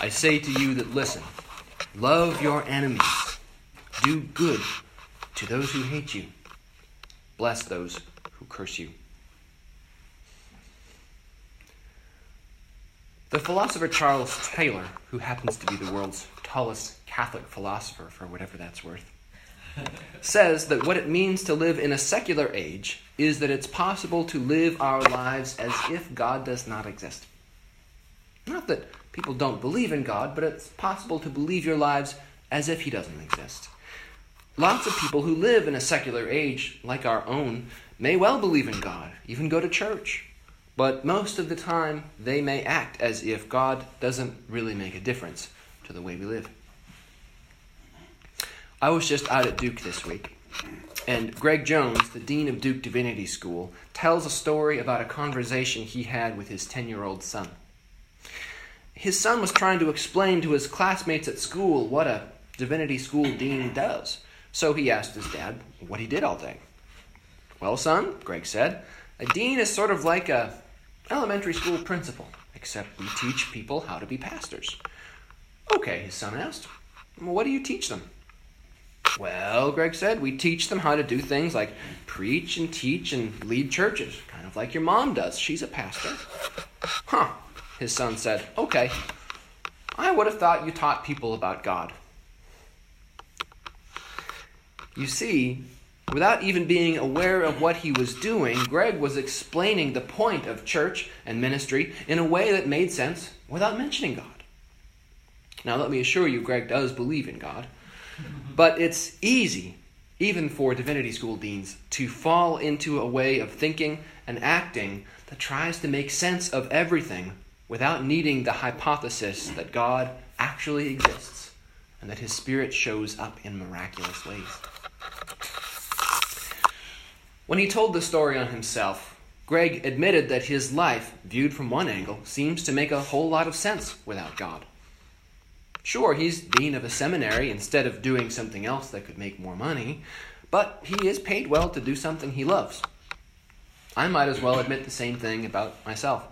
I say to you that listen love your enemies, do good to those who hate you, bless those who curse you. The philosopher Charles Taylor, who happens to be the world's tallest Catholic philosopher, for whatever that's worth, says that what it means to live in a secular age is that it's possible to live our lives as if God does not exist. Not that people don't believe in God, but it's possible to believe your lives as if He doesn't exist. Lots of people who live in a secular age like our own may well believe in God, even go to church, but most of the time they may act as if God doesn't really make a difference to the way we live. I was just out at Duke this week, and Greg Jones, the dean of Duke Divinity School, tells a story about a conversation he had with his 10 year old son. His son was trying to explain to his classmates at school what a divinity school dean does, so he asked his dad what he did all day. Well, son, Greg said, a dean is sort of like a elementary school principal, except we teach people how to be pastors. Okay, his son asked. Well, what do you teach them? Well, Greg said, we teach them how to do things like preach and teach and lead churches, kind of like your mom does. She's a pastor. Huh, his son said. Okay. I would have thought you taught people about God. You see, without even being aware of what he was doing, Greg was explaining the point of church and ministry in a way that made sense without mentioning God. Now, let me assure you, Greg does believe in God. But it's easy, even for divinity school deans, to fall into a way of thinking and acting that tries to make sense of everything without needing the hypothesis that God actually exists and that his spirit shows up in miraculous ways. When he told the story on himself, Greg admitted that his life, viewed from one angle, seems to make a whole lot of sense without God. Sure, he's dean of a seminary instead of doing something else that could make more money, but he is paid well to do something he loves. I might as well admit the same thing about myself.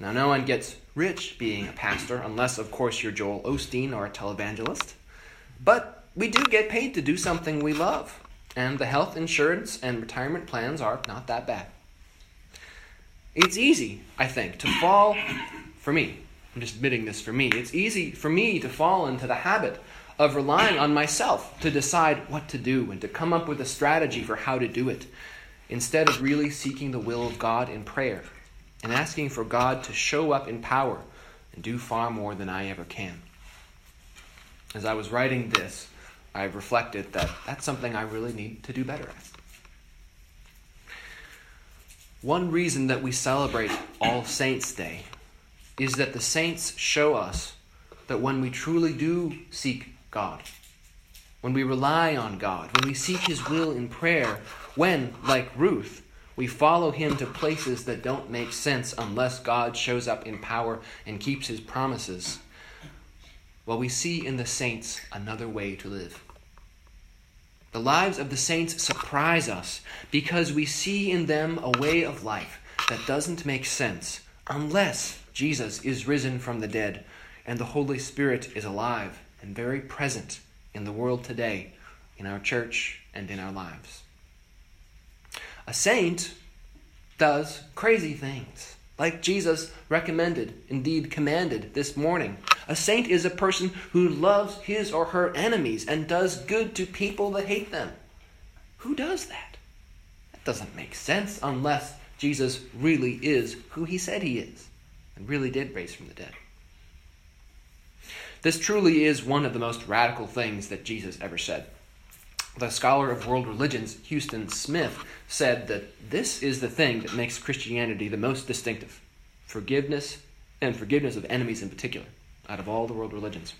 Now, no one gets rich being a pastor, unless, of course, you're Joel Osteen or a televangelist. But we do get paid to do something we love, and the health insurance and retirement plans are not that bad. It's easy, I think, to fall, for me, I'm just admitting this for me. It's easy for me to fall into the habit of relying on myself to decide what to do and to come up with a strategy for how to do it, instead of really seeking the will of God in prayer and asking for God to show up in power and do far more than I ever can. As I was writing this, I reflected that that's something I really need to do better at. One reason that we celebrate All Saints' Day is that the saints show us that when we truly do seek God, when we rely on God, when we seek His will in prayer, when, like Ruth, we follow Him to places that don't make sense unless God shows up in power and keeps His promises, well, we see in the saints another way to live. The lives of the saints surprise us because we see in them a way of life that doesn't make sense unless Jesus is risen from the dead, and the Holy Spirit is alive and very present in the world today, in our church, and in our lives. A saint does crazy things, like Jesus recommended, indeed commanded this morning. A saint is a person who loves his or her enemies and does good to people that hate them. Who does that? That doesn't make sense unless Jesus really is who he said he is and really did raise from the dead. This truly is one of the most radical things that Jesus ever said. The scholar of world religions, Huston Smith, said that this is the thing that makes Christianity the most distinctive forgiveness, and forgiveness of enemies in particular, out of all the world religions.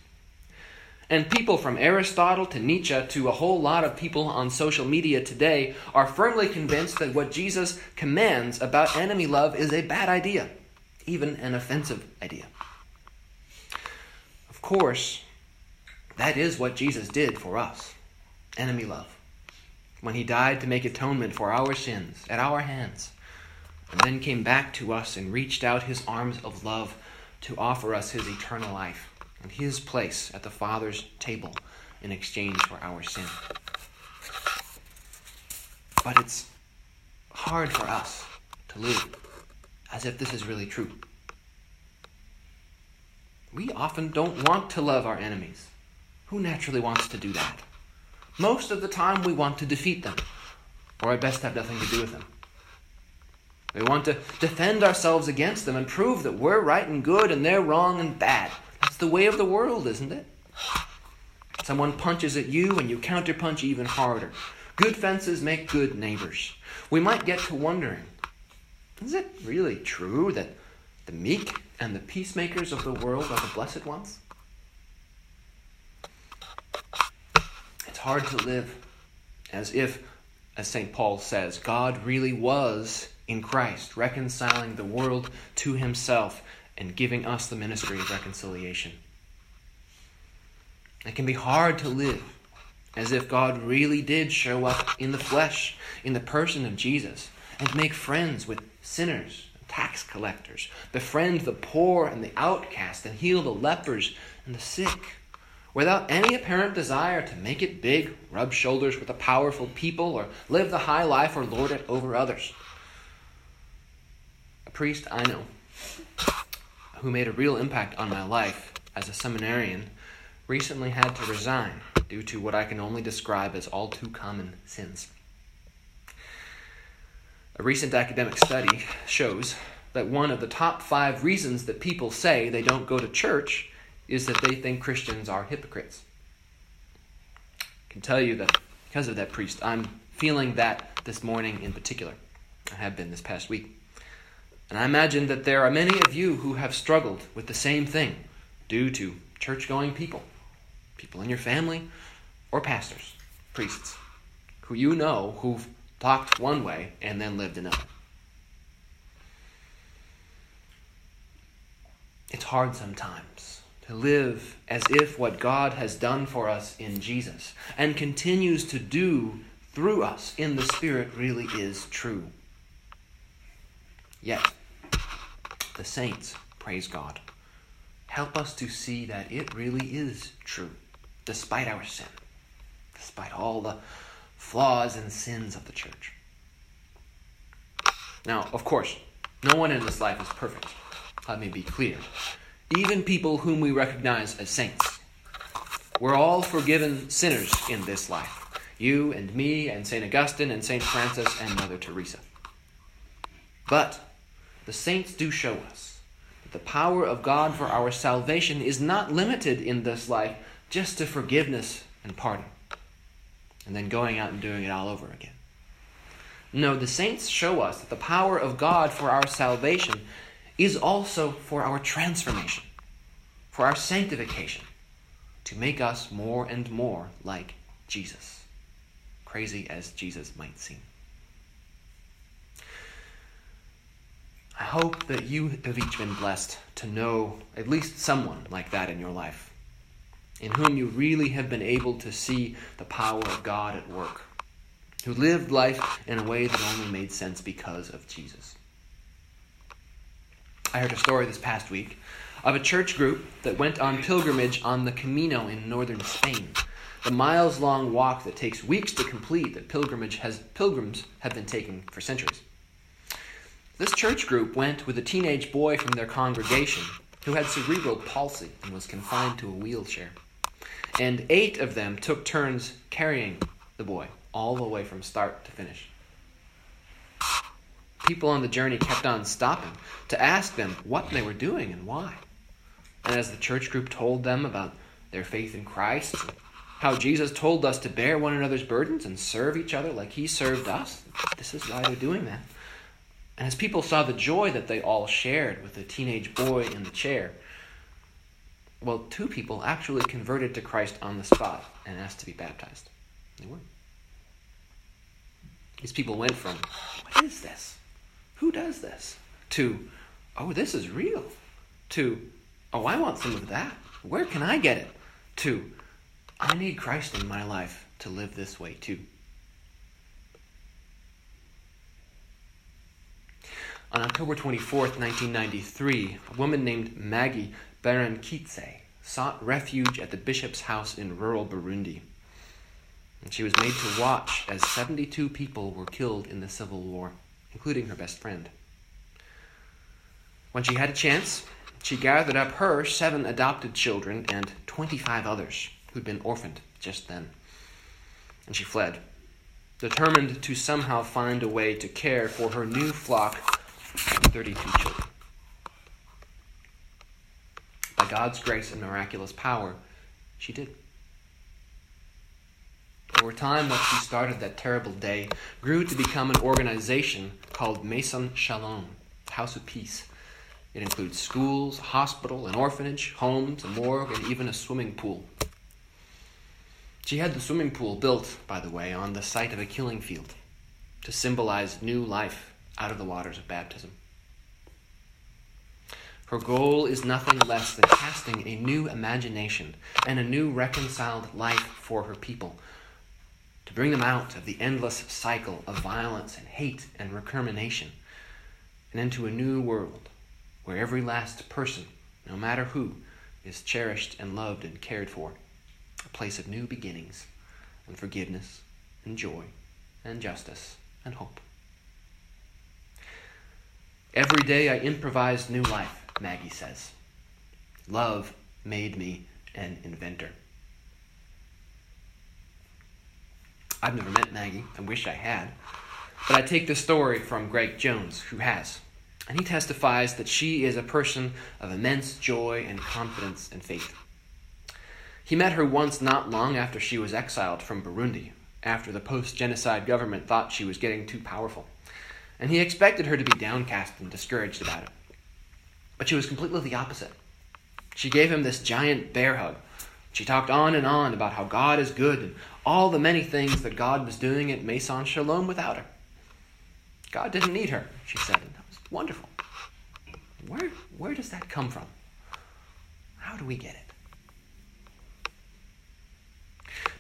And people from Aristotle to Nietzsche to a whole lot of people on social media today are firmly convinced that what Jesus commands about enemy love is a bad idea even an offensive idea. Of course, that is what Jesus did for us enemy love. When he died to make atonement for our sins at our hands, and then came back to us and reached out his arms of love to offer us his eternal life and his place at the Father's table in exchange for our sin. But it's hard for us to live as if this is really true. We often don't want to love our enemies. Who naturally wants to do that? Most of the time, we want to defeat them, or at best have nothing to do with them. We want to defend ourselves against them and prove that we're right and good and they're wrong and bad. That's the way of the world, isn't it? Someone punches at you and you counterpunch even harder. Good fences make good neighbors. We might get to wondering is it really true that the meek and the peacemakers of the world are the blessed ones? It's hard to live as if, as St. Paul says, God really was in Christ, reconciling the world to himself and giving us the ministry of reconciliation. It can be hard to live as if God really did show up in the flesh, in the person of Jesus, and make friends with sinners tax collectors, befriend the poor and the outcast, and heal the lepers and the sick, without any apparent desire to make it big, rub shoulders with the powerful people, or live the high life or lord it over others A priest I know who made a real impact on my life as a seminarian recently had to resign due to what I can only describe as all too common sins. A recent academic study shows that one of the top five reasons that people say they don't go to church is that they think Christians are hypocrites. I can tell you that because of that priest, I'm feeling that this morning in particular. I have been this past week. And I imagine that there are many of you who have struggled with the same thing due to church going people, people in your family, or pastors, priests, who you know who've talked one way and then lived another. It's hard sometimes to live as if what God has done for us in Jesus and continues to do through us in the Spirit really is true. Yet, the saints, praise God, help us to see that it really is true, despite our sin, despite all the flaws and sins of the church. Now, of course, no one in this life is perfect. Let me be clear. Even people whom we recognize as saints. We're all forgiven sinners in this life. You and me and St. Augustine and St. Francis and Mother Teresa. But the saints do show us that the power of God for our salvation is not limited in this life just to forgiveness and pardon, and then going out and doing it all over again. No, the saints show us that the power of God for our salvation is also for our transformation, for our sanctification, to make us more and more like Jesus, crazy as Jesus might seem. I hope that you have each been blessed to know at least someone like that in your life, in whom you really have been able to see the power of God at work, who lived life in a way that only made sense because of Jesus. I heard a story this past week of a church group that went on pilgrimage on the Camino in northern Spain. The miles long walk that takes weeks to complete that pilgrimage has, pilgrims have been taking for centuries. This church group went with a teenage boy from their congregation who had cerebral palsy and was confined to a wheelchair. And eight of them took turns carrying the boy all the way from start to finish. People on the journey kept on stopping to ask them what they were doing and why. And as the church group told them about their faith in Christ, how Jesus told us to bear one another's burdens and serve each other like he served us, this is why they're doing that. And as people saw the joy that they all shared with the teenage boy in the chair, well, two people actually converted to Christ on the spot and asked to be baptized. They were. These people went from, what is this? Who does this? To, oh, this is real. To, oh, I want some of that. Where can I get it? To, I need Christ in my life to live this way too. On October 24, 1993, a woman named Maggie Barankitse sought refuge at the bishop's house in rural Burundi. And she was made to watch as 72 people were killed in the civil war, including her best friend. When she had a chance, she gathered up her seven adopted children and 25 others who'd been orphaned just then. And she fled, determined to somehow find a way to care for her new flock of 32 children. By God's grace and miraculous power, she did. Over time, what she started that terrible day grew to become an organization called Maison Shalom, House of Peace. It includes schools, hospital, an orphanage, homes, a morgue, and even a swimming pool. She had the swimming pool built, by the way, on the site of a killing field to symbolize new life out of the waters of baptism. Her goal is nothing less than casting a new imagination and a new reconciled life for her people, to bring them out of the endless cycle of violence and hate and recrimination, and into a new world where every last person, no matter who, is cherished and loved and cared for, a place of new beginnings and forgiveness and joy and justice and hope. Every day I improvise new life Maggie says. Love made me an inventor. I've never met Maggie. I wish I had. But I take this story from Greg Jones, who has. And he testifies that she is a person of immense joy and confidence and faith. He met her once not long after she was exiled from Burundi, after the post genocide government thought she was getting too powerful. And he expected her to be downcast and discouraged about it. But she was completely the opposite. She gave him this giant bear hug. She talked on and on about how God is good and all the many things that God was doing at Maison Shalom without her. God didn't need her, she said, and that was wonderful. Where, where does that come from? How do we get it?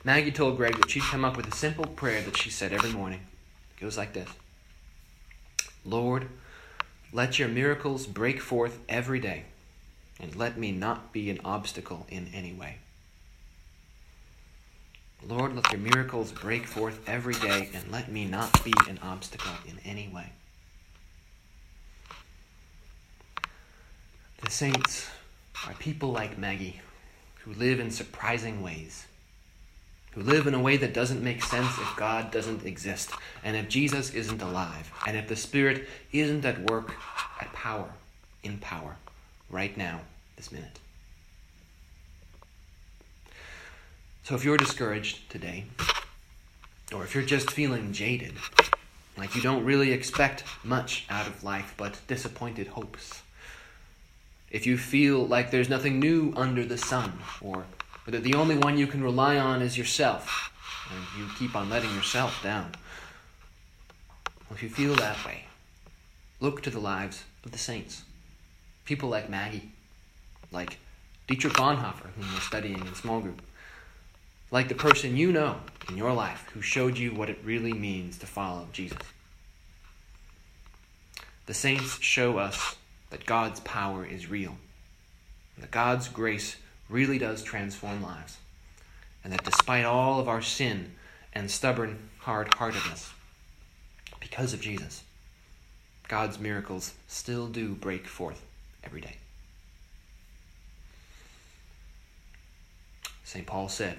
Maggie told Greg that she'd come up with a simple prayer that she said every morning. It goes like this Lord, let your miracles break forth every day, and let me not be an obstacle in any way. Lord, let your miracles break forth every day, and let me not be an obstacle in any way. The saints are people like Maggie who live in surprising ways who live in a way that doesn't make sense if God doesn't exist, and if Jesus isn't alive, and if the Spirit isn't at work at power, in power, right now, this minute. So if you're discouraged today, or if you're just feeling jaded, like you don't really expect much out of life but disappointed hopes, if you feel like there's nothing new under the sun, or that the only one you can rely on is yourself, and you keep on letting yourself down. If you feel that way, look to the lives of the saints. People like Maggie, like Dietrich Bonhoeffer, whom we're studying in small group, like the person you know in your life who showed you what it really means to follow Jesus. The saints show us that God's power is real, that God's grace really does transform lives. And that despite all of our sin and stubborn hard heartedness, because of Jesus, God's miracles still do break forth every day. St. Paul said,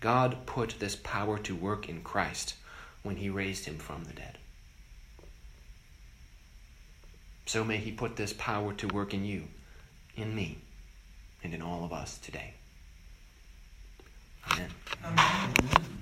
God put this power to work in Christ when he raised him from the dead so may He put this power to work in you, in me, and in all of us today. Amen. Amen.